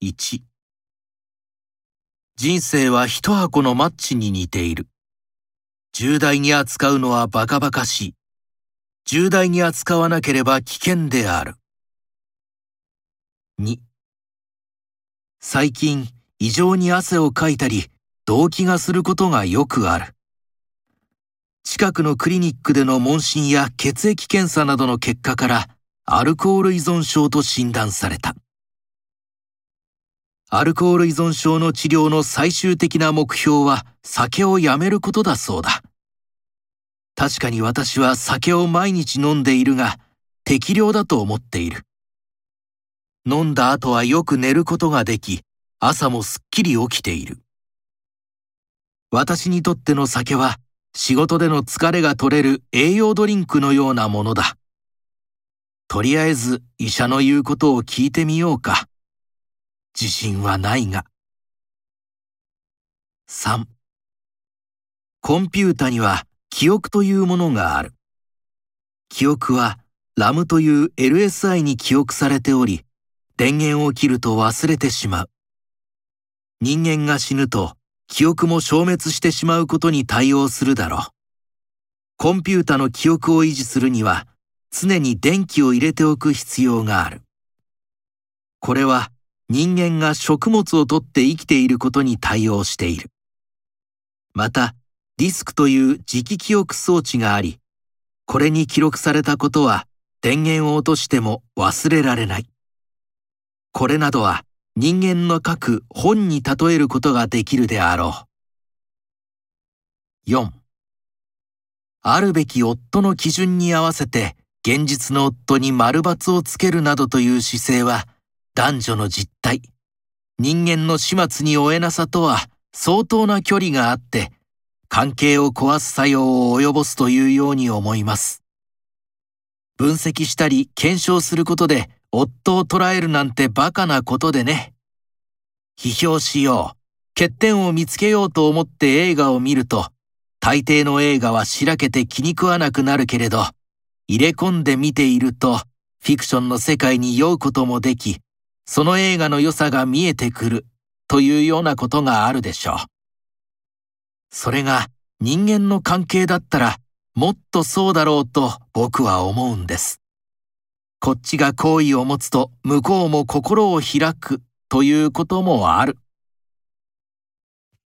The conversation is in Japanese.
1人生は一箱のマッチに似ている。重大に扱うのはバカバカしい。重大に扱わなければ危険である。2最近異常に汗をかいたり動悸がすることがよくある。近くのクリニックでの問診や血液検査などの結果からアルコール依存症と診断された。アルコール依存症の治療の最終的な目標は酒をやめることだそうだ。確かに私は酒を毎日飲んでいるが適量だと思っている。飲んだ後はよく寝ることができ、朝もすっきり起きている。私にとっての酒は仕事での疲れが取れる栄養ドリンクのようなものだ。とりあえず医者の言うことを聞いてみようか。自信はないが。3コンピュータには記憶というものがある。記憶はラムという LSI に記憶されており、電源を切ると忘れてしまう。人間が死ぬと記憶も消滅してしまうことに対応するだろう。コンピュータの記憶を維持するには常に電気を入れておく必要がある。これは人間が食物をとって生きていることに対応している。また、ディスクという磁気記憶装置があり、これに記録されたことは電源を落としても忘れられない。これなどは人間の書く本に例えることができるであろう。4. あるべき夫の基準に合わせて現実の夫に丸抜をつけるなどという姿勢は男女の実態、人間の始末に負えなさとは相当な距離があって、関係を壊す作用を及ぼすというように思います。分析したり検証することで夫を捉えるなんてバカなことでね。批評しよう、欠点を見つけようと思って映画を見ると、大抵の映画はしらけて気に食わなくなるけれど、入れ込んで見ていると、フィクションの世界に酔うこともでき、その映画の良さが見えてくるというようなことがあるでしょう。それが人間の関係だったらもっとそうだろうと僕は思うんです。こっちが好意を持つと向こうも心を開くということもある。